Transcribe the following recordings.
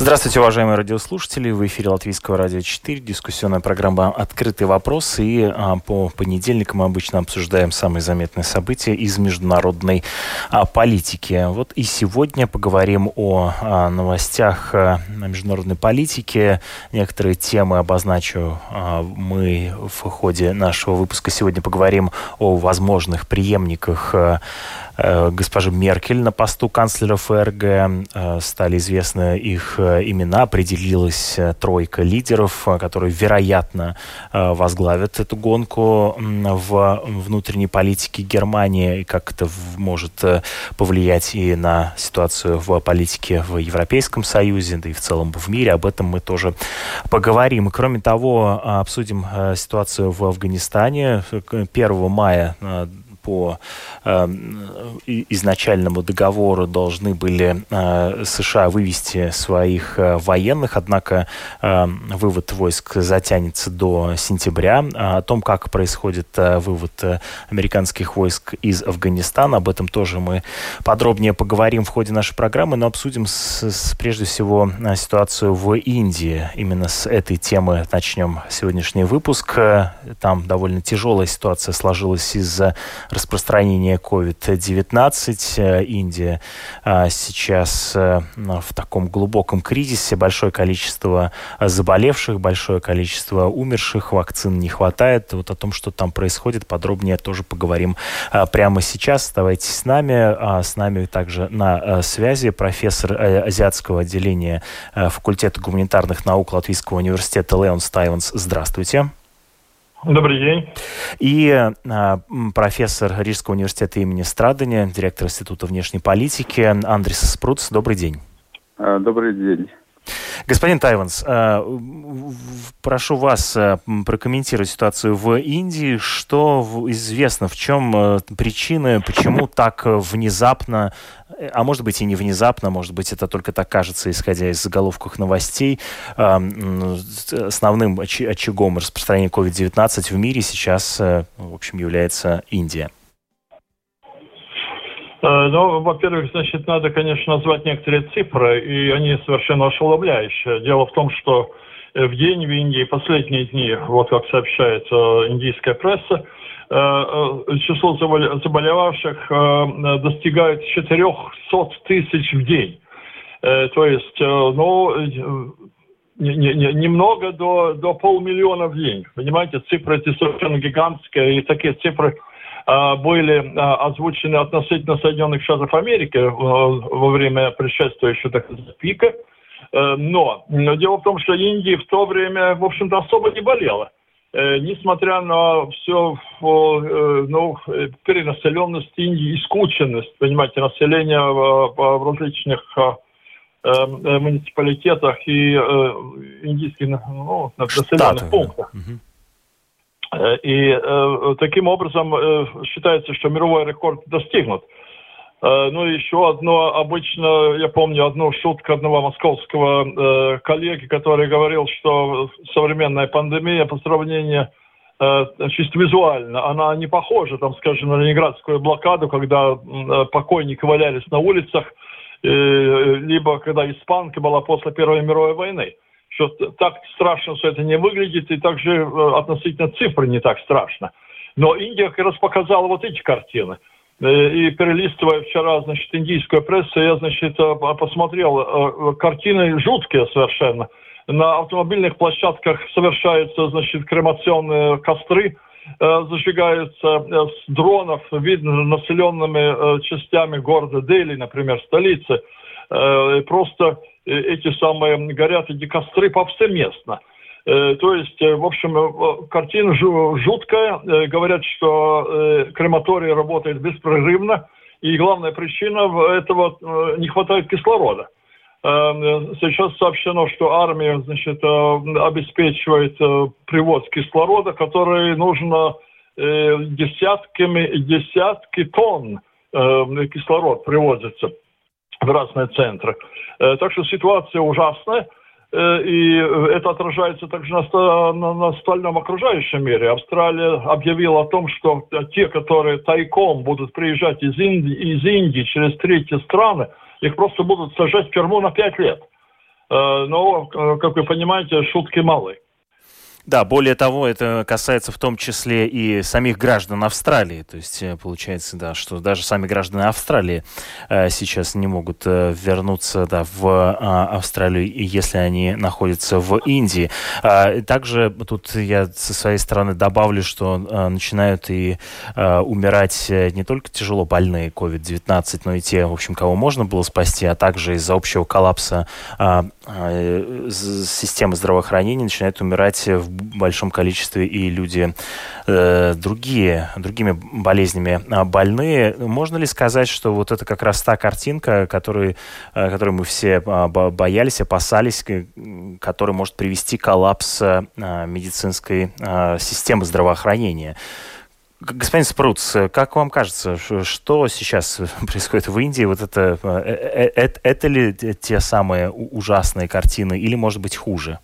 Здравствуйте, уважаемые радиослушатели. В эфире Латвийского радио 4, дискуссионная программа «Открытый вопрос». И а, по понедельникам мы обычно обсуждаем самые заметные события из международной а, политики. Вот и сегодня поговорим о а, новостях а, международной политики. Некоторые темы обозначу а, мы в ходе нашего выпуска. Сегодня поговорим о возможных преемниках а, Э, госпожи Меркель на посту канцлера ФРГ. Э, стали известны их э, имена, определилась тройка лидеров, которые, вероятно, возглавят эту гонку в внутренней политике Германии и как это может повлиять и на ситуацию в политике в Европейском Союзе, да и в целом в мире. Об этом мы тоже поговорим. И, кроме того, обсудим ситуацию в Афганистане. 1 мая по э, изначальному договору должны были э, США вывести своих э, военных, однако э, вывод войск затянется до сентября. А о том, как происходит э, вывод э, американских войск из Афганистана, об этом тоже мы подробнее поговорим в ходе нашей программы, но обсудим с, с, прежде всего э, ситуацию в Индии. Именно с этой темы начнем сегодняшний выпуск. Там довольно тяжелая ситуация сложилась из-за распространения COVID-19. Э, Индия э, сейчас э, в таком глубоком кризисе. Большое количество заболевших, большое количество умерших. Вакцин не хватает. Вот о том, что там происходит, подробнее тоже поговорим прямо сейчас. Оставайтесь с нами. А с нами также на связи профессор азиатского отделения факультета гуманитарных наук Латвийского университета Леон Стайвенс. Здравствуйте. Добрый день. И а, профессор Рижского университета имени Страдания, директор Института внешней политики Андрес Спруц. Добрый день. А, добрый день. Господин Тайванс, а, прошу вас прокомментировать ситуацию в Индии. Что известно, в чем причины, почему так внезапно а может быть и не внезапно, может быть это только так кажется, исходя из заголовков новостей, основным очагом распространения COVID-19 в мире сейчас, э, в общем, является Индия. Э, ну, во-первых, значит, надо, конечно, назвать некоторые цифры, и они совершенно ошеломляющие. Дело в том, что э, в день в Индии, последние дни, вот как сообщает индийская пресса, Э, э, число заболевавших э, достигает 400 тысяч в день. То есть, ну, немного до, до полмиллиона в день. Понимаете, цифры эти совершенно гигантские, и такие цифры были озвучены относительно Соединенных Штатов Америки во время предшествующего так пика. Но дело в том, что Индия в то время, в общем-то, особо не болела. Э, несмотря на все э, ну, перенаселенность Индии и скученность, понимаете, населения в, в различных э, муниципалитетах и индийских ну, населенных Штаты, пунктах. Да. И таким образом считается, что мировой рекорд достигнут. Э, ну, еще одно, обычно, я помню одну шутку одного московского э, коллеги, который говорил, что современная пандемия по сравнению э, чисто визуально, она не похожа, там, скажем, на ленинградскую блокаду, когда э, покойники валялись на улицах, э, либо когда испанка была после Первой мировой войны. Что так страшно все это не выглядит, и также относительно цифры не так страшно. Но Индия как раз показала вот эти картины – и перелистывая вчера, значит, индийскую прессу, я, значит, э, посмотрел э, картины жуткие совершенно. На автомобильных площадках совершаются, значит, кремационные костры, зажигаются с дронов, видно, населенными частями города Дели, например, столицы. Просто эти самые горят эти костры повсеместно. Э, то есть, э, в общем, э, картина жуткая. Говорят, что крематорий работает беспрерывно. И главная причина этого не хватает кислорода. Сейчас сообщено, что армия значит, обеспечивает привоз кислорода, который нужно десятками, десятки тонн кислород привозится в разные центры. Так что ситуация ужасная. И это отражается также на, на, на остальном окружающем мире. Австралия объявила о том, что те, которые тайком будут приезжать из Индии, из Индии через третьи страны, их просто будут сажать в тюрьму на пять лет. Но, как вы понимаете, шутки малые. Да, более того, это касается в том числе и самих граждан Австралии. То есть э, получается, да, что даже сами граждане Австралии э, сейчас не могут э, вернуться да, в э, Австралию, если они находятся в Индии. Э, также тут я со своей стороны добавлю, что э, начинают и э, умирать э, не только тяжело больные COVID-19, но и те, в общем, кого можно было спасти, а также из-за общего коллапса э, э, системы здравоохранения начинают умирать в большом количестве и люди э, другие, другими болезнями а, больные. Можно ли сказать, что вот это как раз та картинка, которой, э, которой мы все а, боялись, опасались, которая может привести к коллапсу э, медицинской э, системы здравоохранения? Господин Спруц, как вам кажется, что сейчас происходит в Индии? Вот это, это, это ли те самые ужасные картины или, может быть, хуже?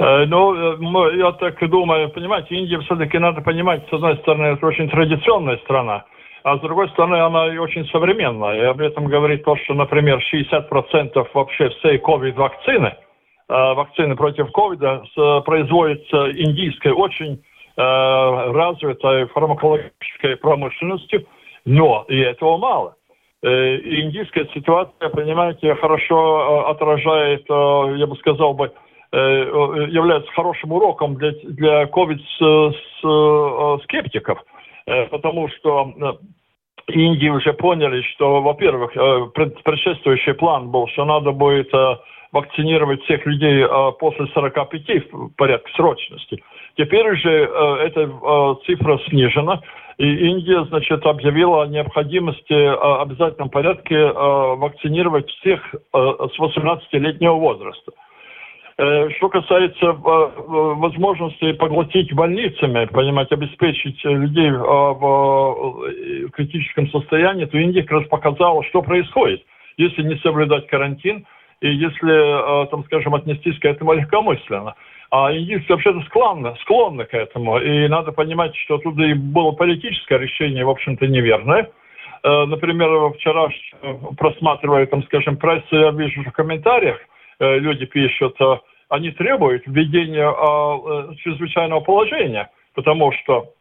Э, ну, э, я так думаю, понимаете, Индия все-таки надо понимать, с одной стороны, это очень традиционная страна, а с другой стороны, она и очень современная. И об этом говорит то, что, например, 60% вообще всей ковид-вакцины, э, вакцины против ковида, производится индийской очень развитой фармакологической промышленностью, но и этого мало. Индийская ситуация, понимаете, хорошо отражает, я бы сказал бы, Э, является хорошим уроком для, для ковид-скептиков, э, потому что э, Индии уже поняли, что, во-первых, предшествующий план был, что надо будет вакцинировать всех людей после 45 в порядке срочности. Теперь уже эта цифра снижена, и Индия, значит, объявила о необходимости обязательном порядке вакцинировать всех с 18-летнего возраста. Э, что касается э, возможности поглотить больницами, понимать, обеспечить людей в критическом состоянии, то Индия как раз показала, что происходит, если не соблюдать карантин и если, э, там, скажем, отнестись к этому легкомысленно. А индийцы вообще-то склонны, склонны к этому. И надо понимать, что тут и было политическое решение, в общем-то, неверное. Например, вчера, просматривая, там, скажем, прессу, я вижу в комментариях, люди пишут, они требуют введения э, чрезвычайного положения, потому что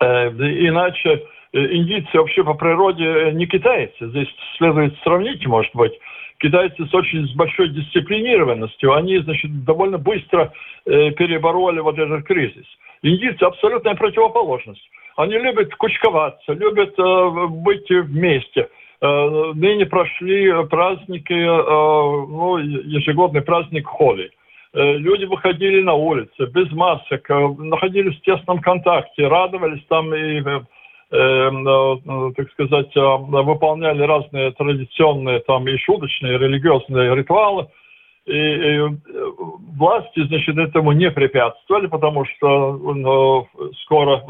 э, иначе э, индийцы вообще по природе не китайцы. Здесь следует сравнить, может быть. Китайцы с очень с большой дисциплинированностью, они, значит, довольно быстро э, перебороли вот этот кризис. Индийцы абсолютная противоположность. Они любят кучковаться, любят э, быть вместе. Э, ныне прошли праздники, э, ну, ежегодный праздник Холи. Э, люди выходили на улицы без масок, находились в тесном контакте, радовались там и, так сказать, выполняли разные традиционные там и шуточные, и религиозные ритуалы. И, и власти, значит, этому не препятствовали, потому что ну, скоро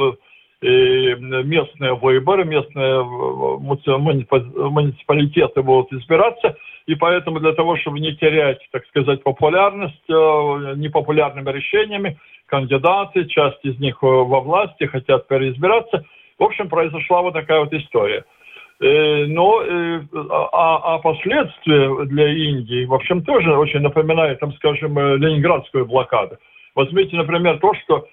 и местные выборы, местные муниципалитеты будут избираться, и поэтому для того, чтобы не терять, так сказать, популярность э, непопулярными решениями, кандидаты, часть из них э, во власти хотят переизбираться. В общем, произошла вот такая вот история. Э, но а, а последствия для Индии, в общем, тоже очень напоминают, там, скажем, ленинградскую блокаду. Возьмите, например, то, что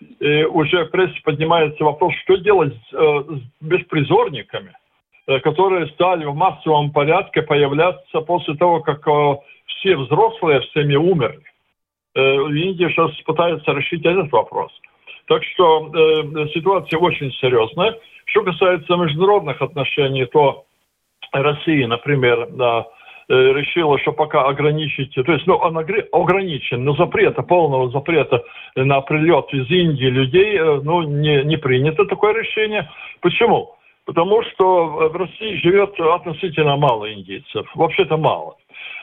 уже в прессе поднимается вопрос, что делать с беспризорниками – Э, которые стали в массовом порядке появляться после того, как э, все взрослые в семье умерли. Э, Индия сейчас пытается решить этот вопрос. Так что ситуация очень серьезная. Что касается международных отношений, то Россия, например, да, решила, что пока ограничить, то есть, ну, он ограничен, но запрета, полного запрета на прилет из Индии людей, ну, не, не принято такое решение. Почему? Потому что в России живет относительно мало индейцев. Вообще-то мало.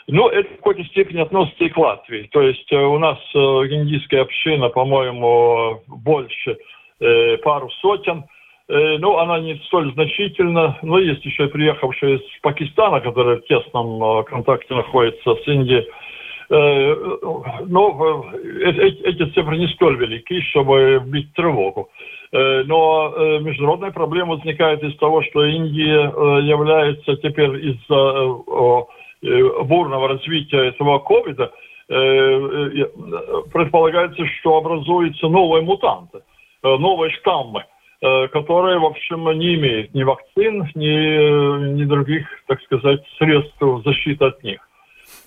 Но это в какой-то степени относится и к Латвии. То есть э, у нас э, индийская община, по-моему, больше пару сотен. Ну, она не столь значительна, но есть еще приехавшие из Пакистана, которые в тесном контакте находятся с Индией. Но эти цифры не столь велики, чтобы бить тревогу. Но международная проблема возникает из того, что Индия является теперь из-за бурного развития этого ковида, предполагается, что образуются новые мутанты, новые штаммы, которые, в общем, не имеют ни вакцин, ни, ни других, так сказать, средств защиты от них.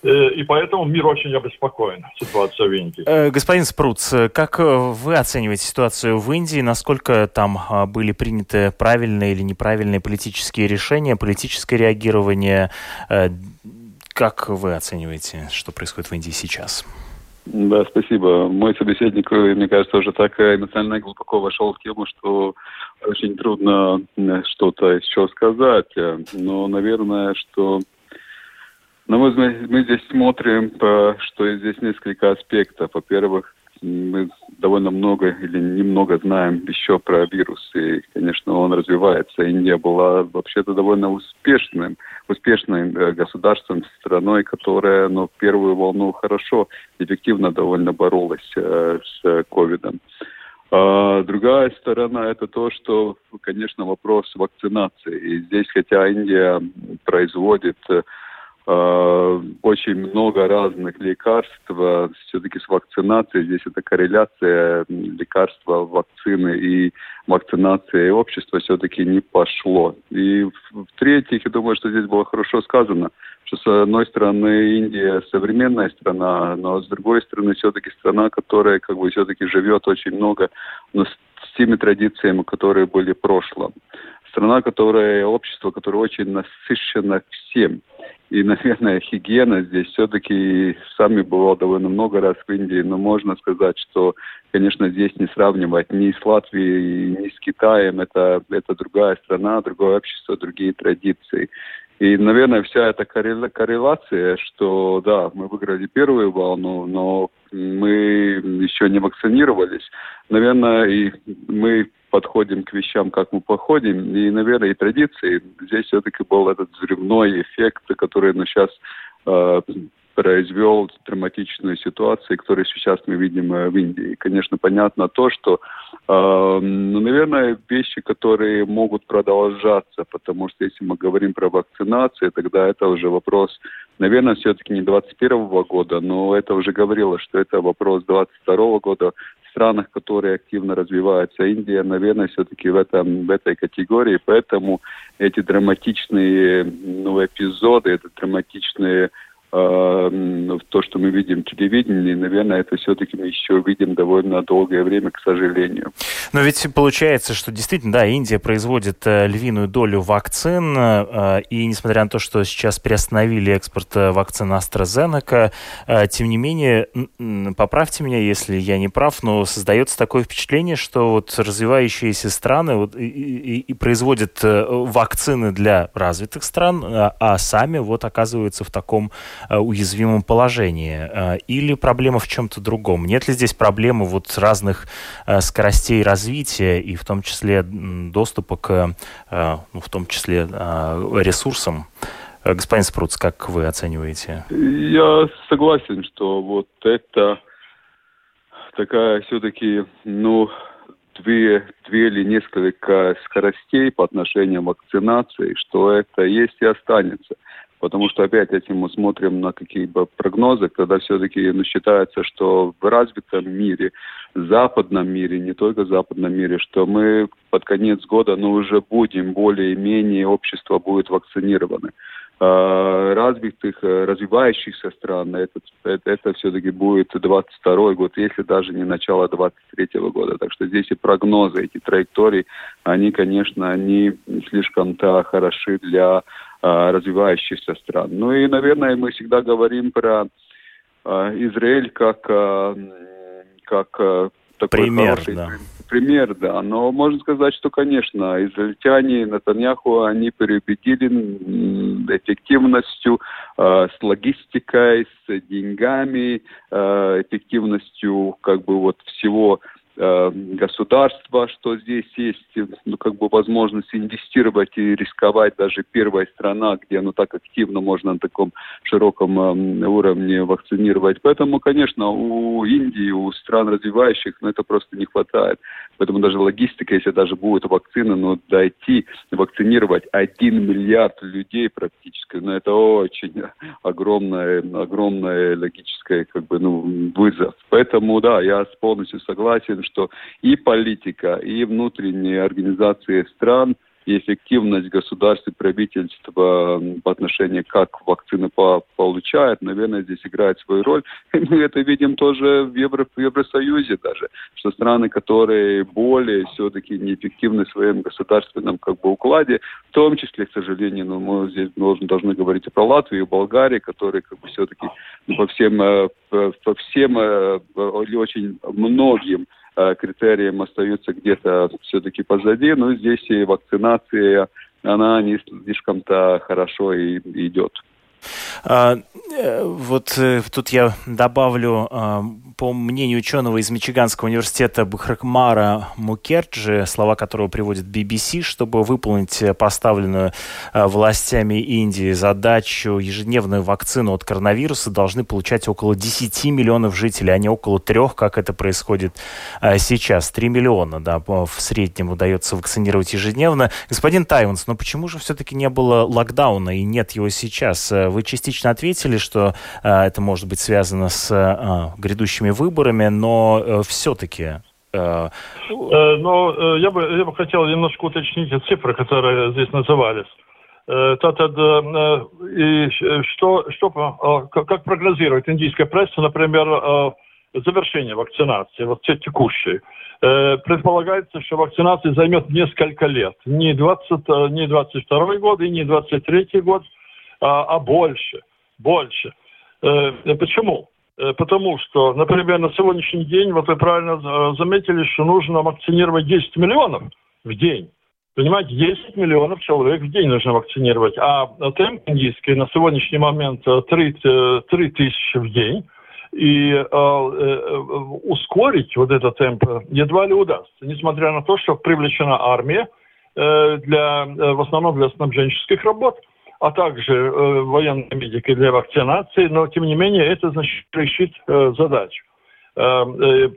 И поэтому мир очень обеспокоен ситуацией в Индии. Э, господин Спруц, как вы оцениваете ситуацию в Индии? Насколько там а, были приняты правильные или неправильные политические решения, политическое реагирование? Э, как вы оцениваете, что происходит в Индии сейчас? Да, спасибо. Мой собеседник, мне кажется, уже так эмоционально глубоко вошел в тему, что очень трудно что-то еще сказать. Но, наверное, что ну, мы, мы здесь смотрим, что здесь несколько аспектов. Во-первых, мы довольно много или немного знаем еще про вирус, и, конечно, он развивается. Индия была вообще-то довольно успешным, успешным э, государством, страной, которая ну, первую волну хорошо, эффективно довольно боролась э, с ковидом. А другая сторона это то, что, конечно, вопрос вакцинации. И здесь, хотя Индия производит э, Э, очень много разных лекарств. Все-таки с вакцинацией здесь это корреляция лекарства, вакцины и вакцинации общества все-таки не пошло. И в-третьих, я думаю, что здесь было хорошо сказано, что с одной стороны Индия современная страна, но с другой стороны все-таки страна, которая как бы все-таки живет очень много, но с теми традициями, которые были в прошлом. Страна, которая, общество, которое очень насыщено всем. И, наверное, гигиена здесь все-таки сами бывал довольно много раз в Индии, но можно сказать, что, конечно, здесь не сравнивать ни с Латвией, ни с Китаем. Это, это другая страна, другое общество, другие традиции. И, наверное, вся эта корреляция, что, да, мы выиграли первую волну, но мы еще не вакцинировались, наверное, и мы подходим к вещам, как мы подходим, и, наверное, и традиции. Здесь все-таки был этот взрывной эффект, который ну, сейчас э, произвел драматичную ситуацию, которую сейчас мы видим э, в Индии. И, конечно, понятно то, что, э, ну, наверное, вещи, которые могут продолжаться, потому что если мы говорим про вакцинацию, тогда это уже вопрос, наверное, все-таки не 21 года, но это уже говорилось, что это вопрос 22 года, странах, которые активно развиваются. Индия, наверное, все-таки в, этом, в этой категории, поэтому эти драматичные ну, эпизоды, это драматичные то, что мы видим в телевидении, наверное, это все-таки мы еще видим довольно долгое время, к сожалению. Но ведь получается, что действительно, да, Индия производит э, львиную долю вакцин, э, и несмотря на то, что сейчас приостановили экспорт э, вакцин AstraZeneca, тем не менее, поправьте меня, если я не прав, но создается такое впечатление, что вот развивающиеся страны вот, и, и, и производят вакцины для развитых стран, а, сами вот оказываются в таком уязвимом положении? Э, или проблема в чем-то другом? Нет ли здесь проблемы вот разных э, скоростей развития и в том числе доступа к, ну, в том числе ресурсам? Господин Спруц, как вы оцениваете? Я согласен, что вот это такая все-таки, ну, две, две или несколько скоростей по отношению к вакцинации, что это есть и останется. Потому что, опять, если мы смотрим на какие-то прогнозы, когда все-таки ну, считается, что в развитом мире, западном мире, не только западном мире, что мы под конец года ну, уже будем более-менее, общество будет вакцинировано. А, развитых, развивающихся стран это, это, это все-таки будет 22 год, если даже не начало 23 года. Так что здесь и прогнозы, эти траектории, они, конечно, они слишком-то хороши для развивающихся стран. Ну и, наверное, мы всегда говорим про а, Израиль как, а, как такой пример, хороший да. пример, да. Но можно сказать, что, конечно, израильтяне, Натаньяху, они переубедили эффективностью, э, с логистикой, с деньгами, э, эффективностью как бы вот всего э, государства, что здесь есть ну, как бы возможность инвестировать и рисковать даже первая страна, где ну, так активно можно на таком широком э, уровне вакцинировать. Поэтому, конечно, у Индии, у стран развивающих, ну, это просто не хватает. Поэтому даже логистика, если даже будет вакцина, но ну, дойти, вакцинировать один миллиард людей практически, ну, это очень огромная, огромная логическая, как бы, ну, вызов. Поэтому, да, я полностью согласен, что и политика, и внутренние организации стран – и эффективность государств и правительства по отношению, как вакцины по получают, наверное, здесь играет свою роль. И мы это видим тоже в, Евро, в Евросоюзе даже, что страны, которые более все-таки неэффективны в своем государственном как бы укладе, в том числе, к сожалению, ну, мы здесь должны, должны говорить и про Латвию, и Болгарию, которые как бы все-таки ну, по всем, э, по всем э, или очень многим Э, критериям остаются где-то все-таки позади, но здесь и вакцинация, она не слишком-то хорошо и идет. А, э, вот э, тут я добавлю, а, по мнению ученого из Мичиганского университета Бхракмара Мукерджи, слова которого приводит BBC, чтобы выполнить поставленную а, властями Индии задачу ежедневную вакцину от коронавируса должны получать около 10 миллионов жителей, а не около трех, как это происходит сейчас. 3 миллиона, да, в среднем удается вакцинировать ежедневно. Господин Тайванс, но почему же все-таки не было локдауна и нет его сейчас? Вы частично ответили, что э, это может быть связано с э, грядущими выборами, но э, все-таки э, но э, я бы, я бы хотел немножко уточнить цифры, которые здесь назывались. И что, что, как прогнозирует индийская пресса, например, завершение вакцинации, вот текущей. Предполагается, что вакцинация займет несколько лет. Не, 20, не 22 год и не 23 год, а, а больше, больше. Э, почему? Э, потому что, например, на сегодняшний день, вот вы правильно э, заметили, что нужно вакцинировать 10 миллионов в день. Понимаете, 10 миллионов человек в день нужно вакцинировать. А темп индийский на сегодняшний момент 3, 3 тысячи в день. И э, э, ускорить вот этот темп едва ли удастся, несмотря на то, что привлечена армия э, для, в основном для снабженческих работ а также э, военные медики для вакцинации, но тем не менее это значит решит э, задачу. Э, э,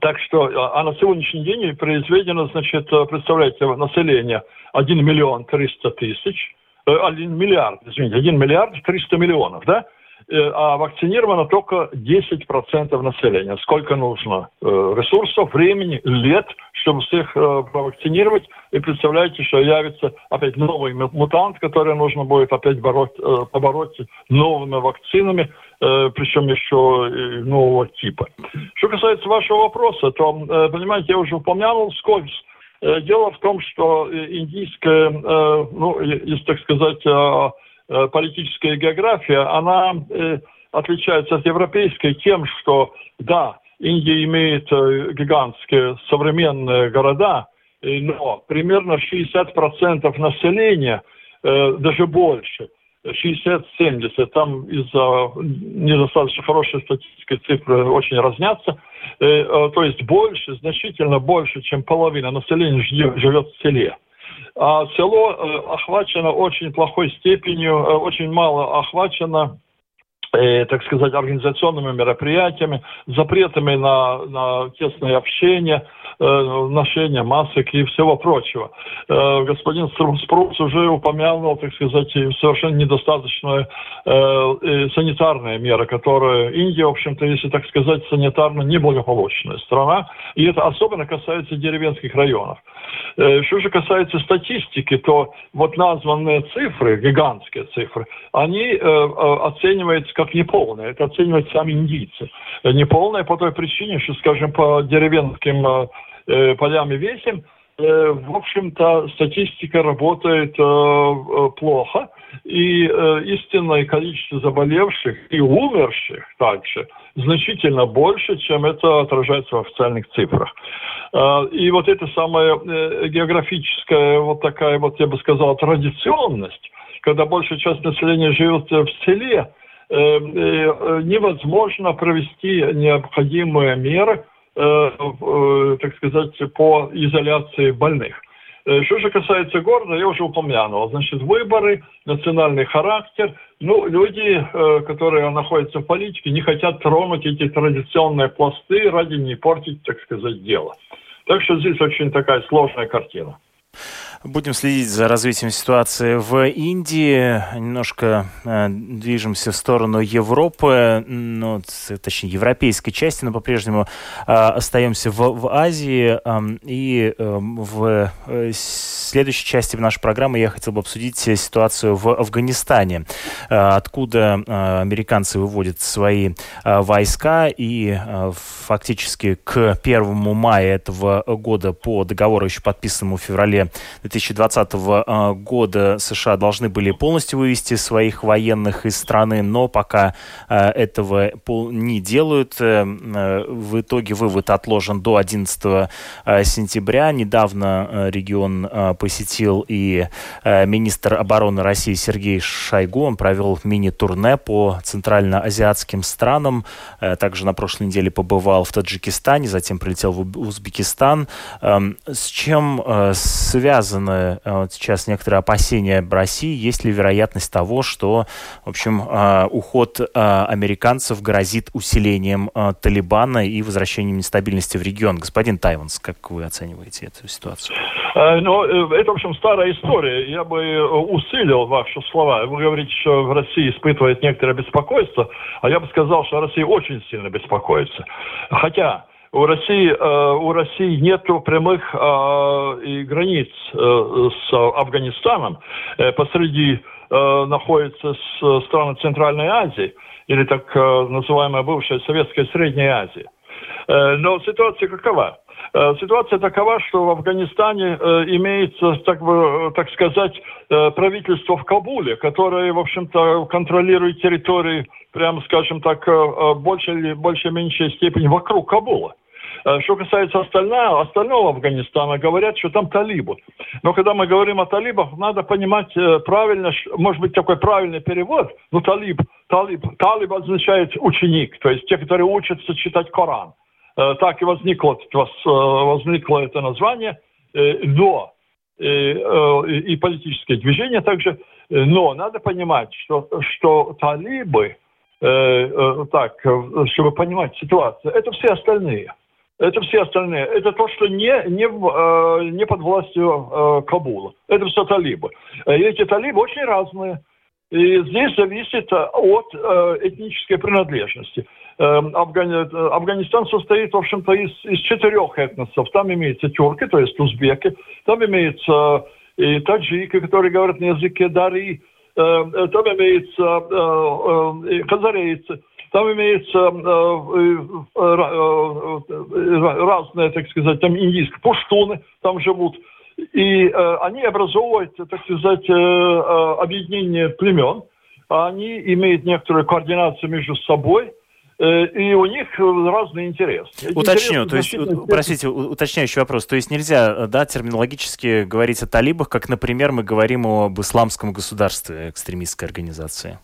так что, а, а на сегодняшний день произведено, значит, э, представляете, население 1 миллион 300 тысяч, 1 э, миллиард, извините, 1 миллиард 300 миллионов, да? Э, а вакцинировано только 10% населения. Сколько нужно э, ресурсов, времени, лет, чтобы всех э, провакцинировать. И представляете, что явится опять новый мутант, который нужно будет опять бороть, побороть новыми вакцинами, причем еще нового типа. Что касается вашего вопроса, то, понимаете, я уже упомянул скользь. Дело в том, что индийская, ну, если так сказать, Э, политическая география, она э, отличается от европейской тем, что, да, Индия имеет э, гигантские современные города, но примерно 60% населения, даже больше, 60-70, там из-за недостаточно хорошей статистической цифры очень разнятся, то есть больше, значительно больше, чем половина населения живет в селе. А село э, охвачено очень плохой степенью, э, очень мало охвачено э, так сказать, организационными мероприятиями, запретами на, на тесное общение, э, ношение масок и всего прочего. Э, господин Спрус уже упомянул, так сказать, совершенно недостаточные э, санитарные меры, которые Индия, в общем-то, если так сказать, санитарно неблагополучная страна, и это особенно касается деревенских районов. Что же касается статистики, то вот названные цифры, гигантские цифры, они оцениваются как неполные. Это оценивают сами индийцы. Неполные по той причине, что, скажем, по деревенским э, полям и весям, э, в общем-то, статистика работает э, плохо, и истинное количество заболевших и умерших также значительно больше, чем это отражается в официальных цифрах. И вот эта самая географическая, вот такая вот, я бы сказал, традиционность, когда большая часть населения живет в селе, невозможно провести необходимые меры так сказать, по изоляции больных. Что же касается города, я уже упомянул. Значит, выборы, национальный характер. Ну, люди, которые находятся в политике, не хотят тронуть эти традиционные пласты ради не портить, так сказать, дело. Так что здесь очень такая сложная картина. Будем следить за развитием ситуации в Индии. Немножко э, движемся в сторону Европы, ну, точнее, европейской части, но по-прежнему э, остаемся в, в Азии. Э, и э, в э, следующей части нашей программы я хотел бы обсудить ситуацию в Афганистане, э, откуда э, американцы выводят свои э, войска. И э, фактически к 1 мая этого года по договору, еще подписанному в феврале 2020 а, года США должны были полностью вывести своих военных из страны, но пока а, этого не делают. Э, э, в итоге вывод отложен до 11 а, сентября. Недавно регион посетил и министр обороны России Сергей Шойгу. Он провел мини-турне по центральноазиатским странам. Э, также на прошлой неделе побывал в Таджикистане, затем прилетел в Узбекистан. Эм, с чем связан высказаны э, вот сейчас некоторые опасения России. Есть ли вероятность того, что, в общем, э, уход э, американцев грозит усилением Талибана и возвращением нестабильности в регион? Господин Тайванс, как вы оцениваете эту ситуацию? Ну, это, в общем, старая история. Я бы усилил ваши слова. Вы говорите, что в России испытывает некоторое беспокойство, а я бы сказал, что Россия очень сильно беспокоится. Хотя у России, э, у России нет прямых э, границ э, с Афганистаном. Посреди находятся страны Центральной Азии или так называемая бывшая Советская Средняя Азия. Но ситуация какова? Ситуация такова, что в Афганистане имеется, так, бы, так сказать, правительство в Кабуле, которое, в общем-то, контролирует территории, прямо скажем так, больше, больше меньшей степени вокруг Кабула. Э, что касается остального, остального Афганистана, говорят, что там талибы. Но когда мы говорим о талибах, надо понимать э, правильно, может быть, такой правильный перевод. Ну, талиб, талиб, талиб означает ученик, то есть те, которые учатся читать Коран. Э, так и возникло, возникло это название. Но и, политическое движение также. Но надо понимать, что, что талибы, так, чтобы понимать ситуацию, это все остальные. Это все остальные. Это то, что не, не, э, не под властью э, Кабула. Это все талибы. И эти талибы очень разные. И здесь зависит от э, этнической принадлежности. Э, Афгани... Афганистан состоит, в общем-то, из, из четырех этносов. Там имеются тюрки, то есть узбеки, там имеются и таджики, которые говорят на языке дари, э, там имеются э, э, хазарейцы, там имеется э, э, э, разные, так сказать, там индийские пуштуны там живут. И они образовывают, так сказать, объединение племен. Они имеют некоторую координацию между собой – и у них разные интересы. Уточню, то есть, простите, уточняющий вопрос. То есть нельзя, да, терминологически говорить о талибах, как, например, мы говорим об исламском государстве, экстремистской организации?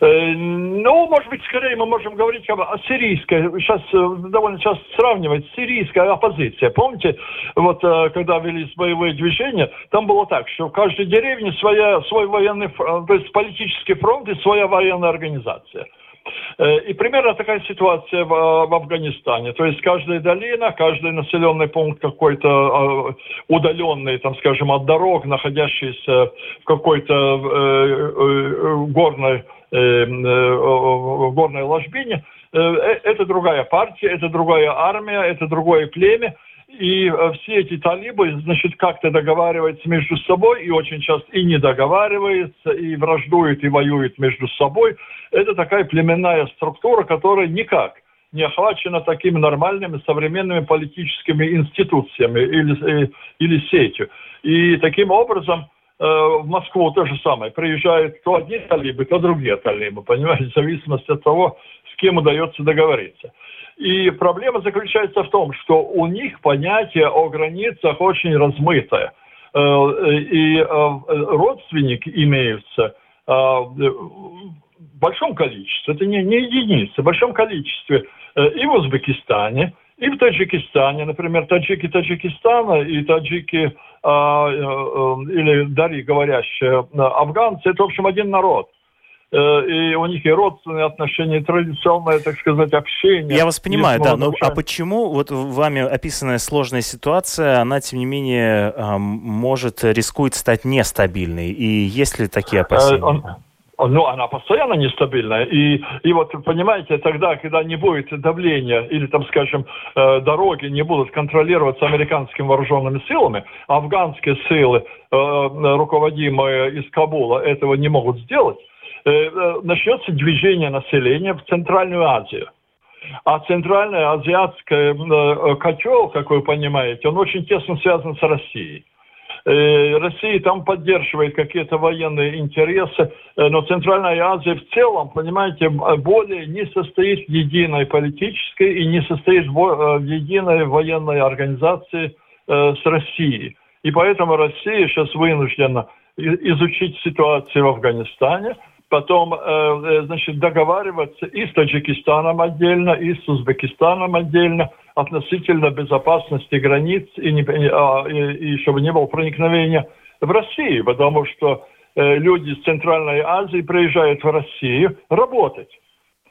Э, ну, может быть, скорее мы можем говорить об сирийской. Сейчас э, довольно часто сравнивать сирийская оппозиция. Помните, вот э, когда велись боевые движения, там было так, что в каждой деревне своя, свой военный, то есть политический фронт и своя военная организация. И примерно такая ситуация в, Афганистане. То есть каждая долина, каждый населенный пункт какой-то удаленный, там, скажем, от дорог, находящийся в какой-то э, э, горной э, горной ложбине, э, э, это другая партия, это другая армия, это другое племя. И все эти талибы, значит, как-то договариваются между собой, и очень часто и не договариваются, и враждуют, и воюют между собой. Это такая племенная структура, которая никак не охвачена такими нормальными современными политическими институциями или, или сетью. И таким образом Э, в Москву то же самое. Приезжают то одни талибы, то другие талибы, понимаете, в зависимости от того, с кем удается договориться. И проблема заключается в том, что у них понятие о границах очень размытое. Э, и э, родственники имеются в большом количестве, это не, не единицы, в большом количестве и в Узбекистане, И в Таджикистане, например, таджики Таджикистана и таджики э, э, или дари говорящие афганцы, это, в общем, один народ. Э, и у них и родственные отношения, и традиционное, так сказать, общение. Я вас понимаю, да, но а почему вот вами описанная сложная ситуация, она, тем не менее, может, рискует стать нестабильной? И есть ли такие опасения? Ну, она постоянно нестабильная. И, и вот, понимаете, тогда, когда не будет давления, или, там, скажем, э, дороги не будут контролироваться американскими вооруженными силами, афганские силы, э, руководимые из Кабула, этого не могут сделать, Э, э, начнется движение населения в Центральную Азию. А Центральная Азиатская э, котел, как вы понимаете, он очень тесно связан с Россией. Россия там поддерживает какие-то военные интересы, но Центральная Азия в целом, понимаете, более не состоит в единой политической и не состоит в единой военной организации с Россией. И поэтому Россия сейчас вынуждена изучить ситуацию в Афганистане – потом, э, э, значит, договариваться и с Таджикистаном отдельно, и с Узбекистаном отдельно относительно безопасности границ и, не, а, и, и чтобы не было проникновения в Россию, потому что э, люди из Центральной Азии приезжают в Россию работать.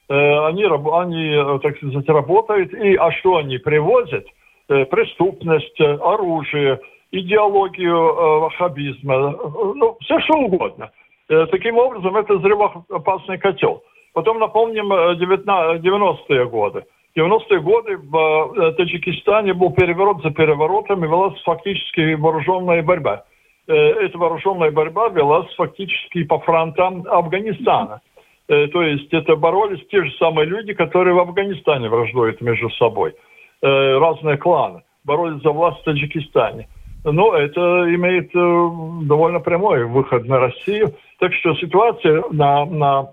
Э, они, они, так сказать, работают, и а что они привозят? Э, преступность, оружие, идеологию э, ваххабизма, ну, все что угодно – Э, таким образом, это взрывоопасный котел. Потом напомним 90-е э, годы. В 90-е годы в э, Таджикистане был переворот за переворотом и велась фактически вооруженная борьба. Эта вооруженная борьба велась фактически по фронтам Афганистана. То есть это боролись те же самые люди, которые в Афганистане враждуют между собой. Разные кланы боролись за власть в Таджикистане. Но это имеет довольно прямой выход на Россию. Так что ситуация на, на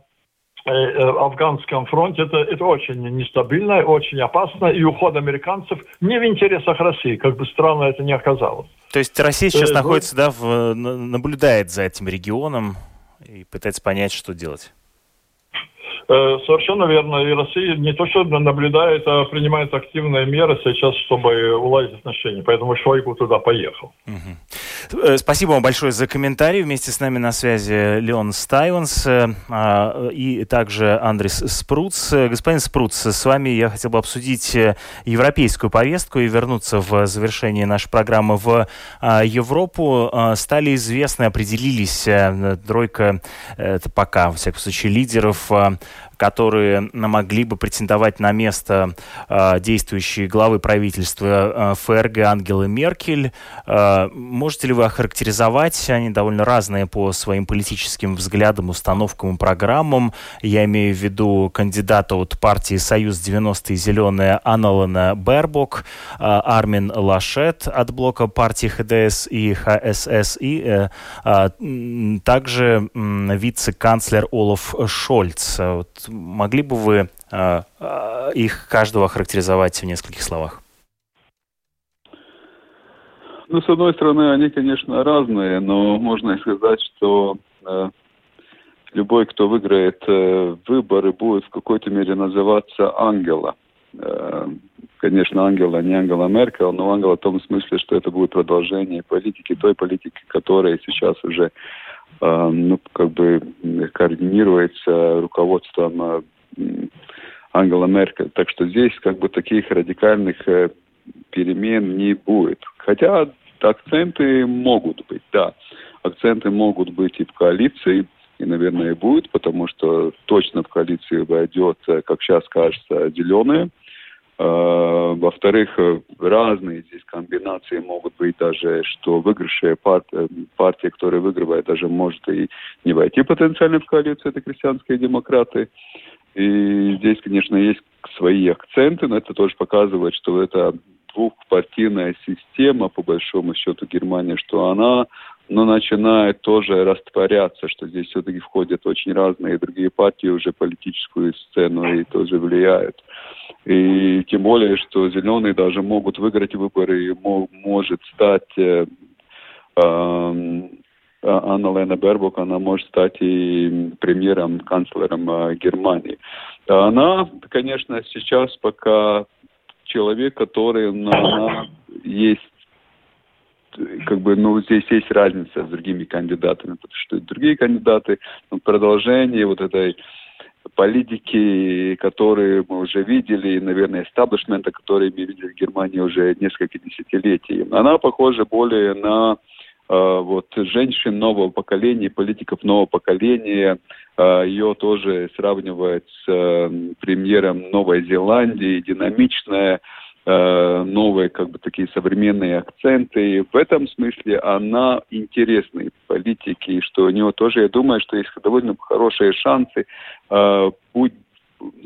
э, э, афганском фронте это, это очень нестабильно, очень опасно, и уход американцев не в интересах России, как бы странно это ни оказалось. То есть Россия сейчас э, находится, да, в, наблюдает за этим регионом и пытается понять, что делать? Э, совершенно верно. И Россия не то что наблюдает, а принимает активные меры сейчас, чтобы уладить отношения. Поэтому Шойгу туда поехал. Угу. Спасибо вам большое за комментарий. Вместе с нами на связи Леон Стайванс э, а, и также Андрес Спруц. Господин Спруц, с вами я хотел бы обсудить европейскую повестку и вернуться в завершение нашей программы в а, Европу. Стали известны, определились тройка, это пока, во всяком случае, лидеров которые могли бы претендовать на место э, действующей главы правительства э, ФРГ Ангелы Меркель. Э, можете ли вы охарактеризовать, они довольно разные по своим политическим взглядам, установкам и программам. Я имею в виду кандидата от партии «Союз 90-е зеленые» Аналана Бербок, э, Армин Лашет от блока партии ХДС и ХСС, и также вице-канцлер Олаф Шольц. Вот могли бы вы э, э, их каждого характеризовать в нескольких словах? Ну, с одной стороны, они, конечно, разные, но можно сказать, что э, любой, кто выиграет э, выборы, будет в какой-то мере называться Ангела. Э, конечно, Ангела не Ангела Меркель, но Ангела в том смысле, что это будет продолжение политики, той политики, которая сейчас уже а, ну, как бы координируется руководством Ангела Меркель. Так что здесь как бы таких радикальных э, перемен не будет. Хотя акценты могут быть, да. Акценты могут быть и в коалиции, и, наверное, и будет, потому что точно в коалиции войдет, э, как сейчас кажется, зеленые – Э, во-вторых, э, разные здесь комбинации могут быть даже, что выигравшая партия, партия, которая выигрывает, даже может и не войти потенциально в коалицию, это крестьянские демократы. И здесь, конечно, есть свои акценты, но это тоже показывает, что это двухпартийная система, по большому счету, Германия, что она но начинает тоже растворяться, что здесь все-таки входят очень разные другие партии уже политическую сцену и тоже влияют. И тем более, что зеленые даже могут выиграть выборы и может стать э, э, Анна Лена Бербок, она может стать и премьером, канцлером э, Германии. Она, конечно, сейчас пока человек, который на, на есть как бы, ну, здесь есть разница с другими кандидатами, потому что другие кандидаты, ну, продолжение вот этой политики, которые мы уже видели, наверное, эстаблишмента, которые мы видели в Германии уже несколько десятилетий. Она похожа более на э, вот женщин нового поколения, политиков нового поколения. Э, ее тоже сравнивают с э, премьером Новой Зеландии, динамичная, новые, как бы такие современные акценты. В этом смысле она интересный политики, что у него тоже, я думаю, что есть довольно хорошие шансы э, будь,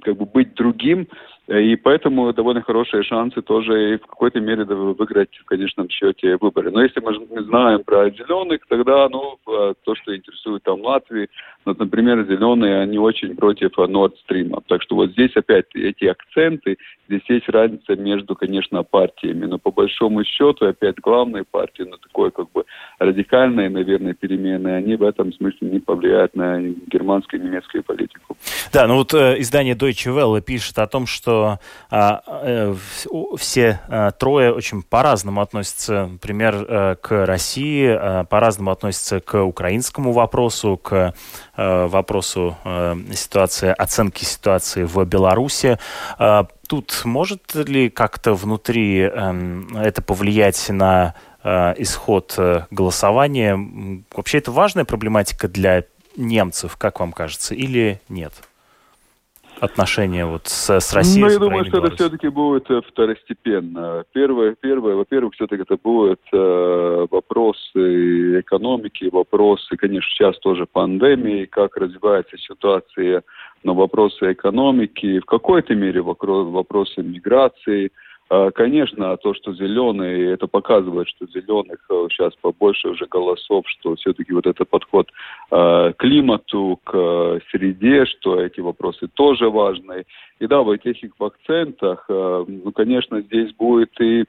как бы быть другим, и поэтому довольно хорошие шансы тоже и в какой-то мере выиграть в конечном счете выборы. Но если мы знаем про зеленых, тогда ну, э, то, что интересует там Латвии, вот, например, зеленые, они очень против Nord Stream. Так что вот здесь опять эти акценты, здесь есть разница между, конечно, партиями. Но по большому счету, опять главные партии, но такое как бы радикальные, наверное, перемены, они в этом смысле не повлияют на германскую и немецкую политику. Да, ну вот э, издание Deutsche Welle пишет о том, что э, э, все э, трое очень по-разному относятся, например, э, к России, э, по-разному относятся к украинскому вопросу, к э, вопросу э, ситуации, оценки ситуации в Беларуси. Э, тут может ли как-то внутри э, это повлиять на Э, исход голосования. Вообще это важная проблематика для немцев, как вам кажется, или нет? Отношения вот с, с Россией. Ну, я думаю, что это все-таки будет э, второстепенно. Первое, первое во-первых, все-таки это будут э, вопросы экономики, вопросы, конечно, сейчас тоже пандемии, как развивается ситуация, но вопросы экономики, в какой-то мере вопросы миграции – конечно, то, что зеленые, это показывает, что зеленых сейчас э, побольше уже голосов, что все-таки вот этот подход э, к климату, к э, среде, что эти вопросы тоже важны. И да, в этих акцентах, ну, конечно, здесь будет и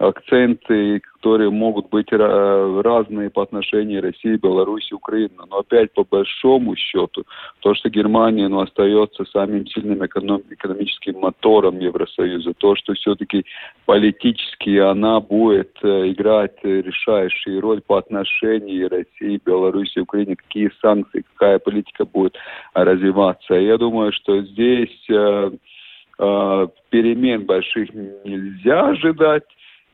акценты, которые могут быть разные по отношению России, Беларуси, Украины. Но опять по большому счету, то, что Германия ну, остается самым сильным эконом, экономическим мотором Евросоюза, то, что все-таки политически она будет э, играть решающую роль по отношению России, Беларуси, Украине, какие санкции, какая политика будет развиваться. Я думаю, что здесь э, э, перемен больших нельзя ожидать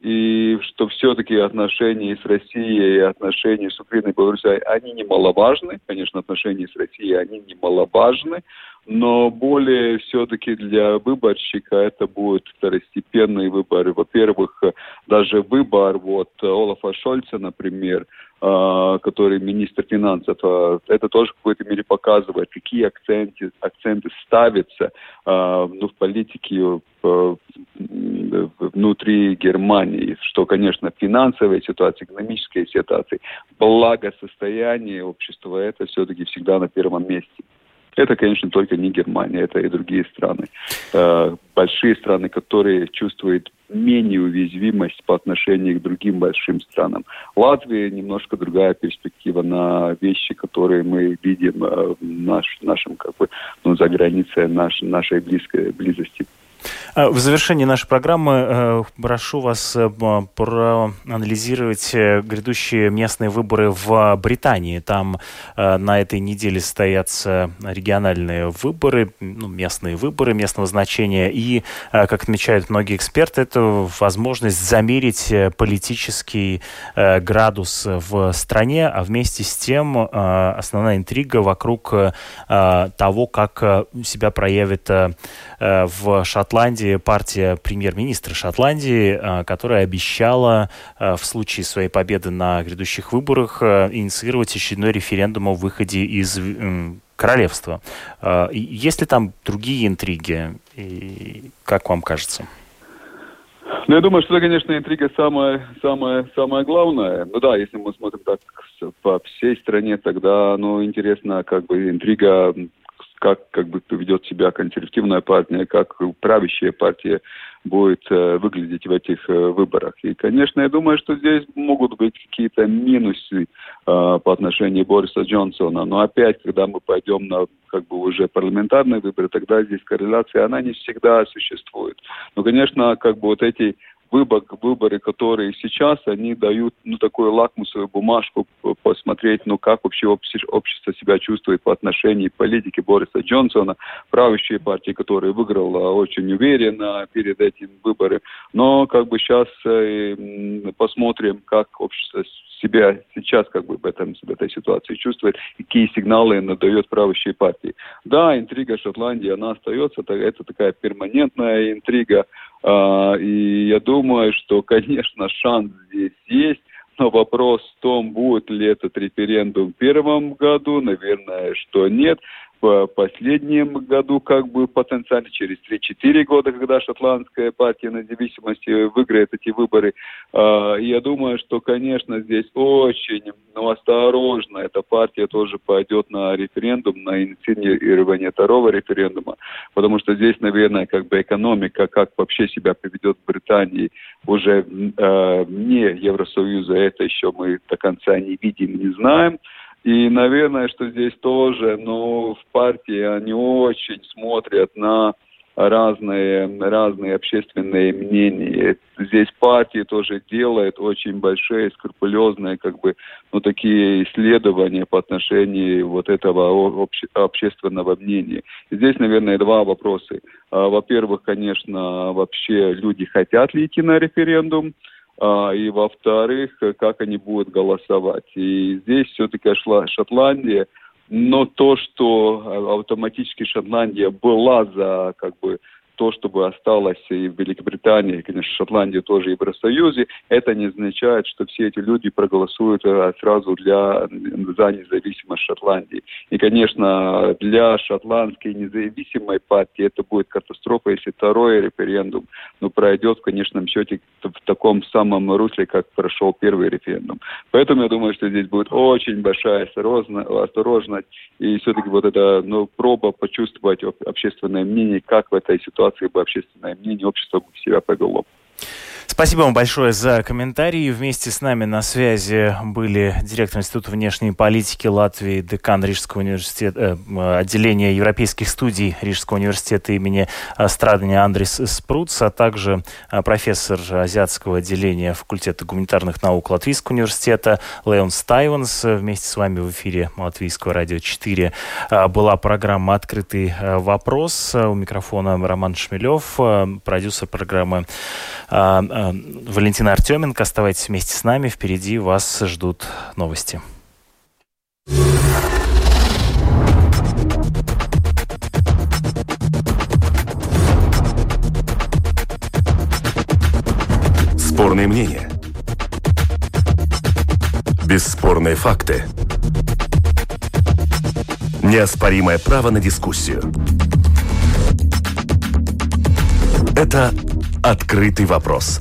и что все-таки отношения с Россией отношения с Украиной и Беларусью, они немаловажны. Конечно, отношения с Россией, они немаловажны, но более все-таки для выборщика это будет второстепенный выбор. Во-первых, даже выбор вот Олафа Шольца, например, а, который министр финансов, а, это тоже в какой-то мере показывает, какие акценты, акценты ставятся а, ну, в политике внутри Германии, что, конечно, финансовая ситуация, экономическая ситуация, благосостояние общества, это все-таки всегда на первом месте. Это, конечно, только не Германия, это и другие страны. Э, большие страны, которые чувствуют менее уязвимость по отношению к другим большим странам. Латвия немножко другая перспектива на вещи, которые мы видим э, в наш, нашем, как бы, ну, за границей наш, нашей близкой близости. А, в завершении нашей программы э, прошу вас э, проанализировать э, грядущие местные выборы в Британии. Там на этой неделе состоятся региональные выборы, ну, местные выборы местного значения. И, как отмечают многие эксперты, это возможность замерить политический градус в стране, а вместе с тем основная интрига вокруг того, как себя проявит в Шотландии Шотландии партия премьер-министра Шотландии, а, которая обещала а, в случае своей победы на грядущих выборах а, инициировать очередной референдум о выходе из королевства. Есть ли там другие интриги? И как вам кажется? Ну, я думаю, что конечно, интрига самая, самая, самая главная. Ну да, если мы смотрим так по всей стране, тогда, ну, интересно, как бы интрига как как бы поведет себя консервативная партия, как правящая партия будет э, выглядеть в этих э, выборах. И, конечно, я думаю, что здесь могут быть какие-то минусы э, по отношению Бориса Джонсона. Но опять, когда мы пойдем на как бы уже парламентарные выборы, тогда здесь корреляция, она не всегда существует. Но, конечно, как бы вот эти выбор, выборы, которые сейчас, они дают ну, такую лакмусовую бумажку посмотреть, ну, как вообще общество себя чувствует по отношению к политике Бориса Джонсона, правящей партии, которая выиграла очень уверенно перед этим выбором. Но как бы сейчас э, посмотрим, как общество себя сейчас как бы в, этом, в этой ситуации чувствует, какие сигналы она дает правящей партии. Да, интрига Шотландии, она остается, это, такая перманентная интрига, э, и я думаю, что, конечно, шанс здесь есть, но вопрос в том, будет ли этот референдум в первом году, наверное, что нет в последнем году, как бы потенциально через 3-4 года, когда шотландская партия независимости выиграет эти выборы. А, я думаю, что, конечно, здесь очень ну, осторожно эта партия тоже пойдет на референдум, на инициирование второго референдума, потому что здесь, наверное, как бы экономика, как вообще себя поведет в Британии, уже э, не Евросоюза, это еще мы до конца не видим, не знаем. И, наверное, что здесь тоже, ну, в партии они очень смотрят на разные, разные общественные мнения. Здесь партии тоже делают очень большие, скрупулезные, как бы, ну, такие исследования по отношению вот этого обще, общественного мнения. Здесь, наверное, два вопроса. А, во-первых, конечно, вообще люди хотят ли идти на референдум, и во-вторых, как они будут голосовать. И здесь все-таки шла Шотландия, но то, что автоматически Шотландия была за как бы то, чтобы осталось и в Великобритании, и, конечно, Шотландии тоже и в Евросоюзе, это не означает, что все эти люди проголосуют э, сразу для, за независимость Шотландии. И, конечно, для шотландской независимой партии это будет катастрофа, если второй референдум ну, пройдет в конечном счете в таком самом русле, как прошел первый референдум. Поэтому я думаю, что здесь будет очень большая осторожность, и все-таки вот эта ну, проба почувствовать общественное мнение, как в этой ситуации ситуации бы общественное мнение общества бы себя повело. Спасибо вам большое за комментарии. Вместе с нами на связи были директор Института внешней политики Латвии, декан Рижского университета, э, отделения европейских студий Рижского университета имени Страдания Андрис Спруц, а также э, профессор азиатского отделения факультета гуманитарных наук Латвийского университета Леон Стайванс. Вместе с вами в эфире Латвийского радио 4 э, была программа «Открытый вопрос». У микрофона Роман Шмелев, продюсер программы Валентина Артеменко. Оставайтесь вместе с нами. Впереди вас ждут новости. Спорные мнения. Бесспорные факты. Неоспоримое право на дискуссию. Это «Открытый вопрос»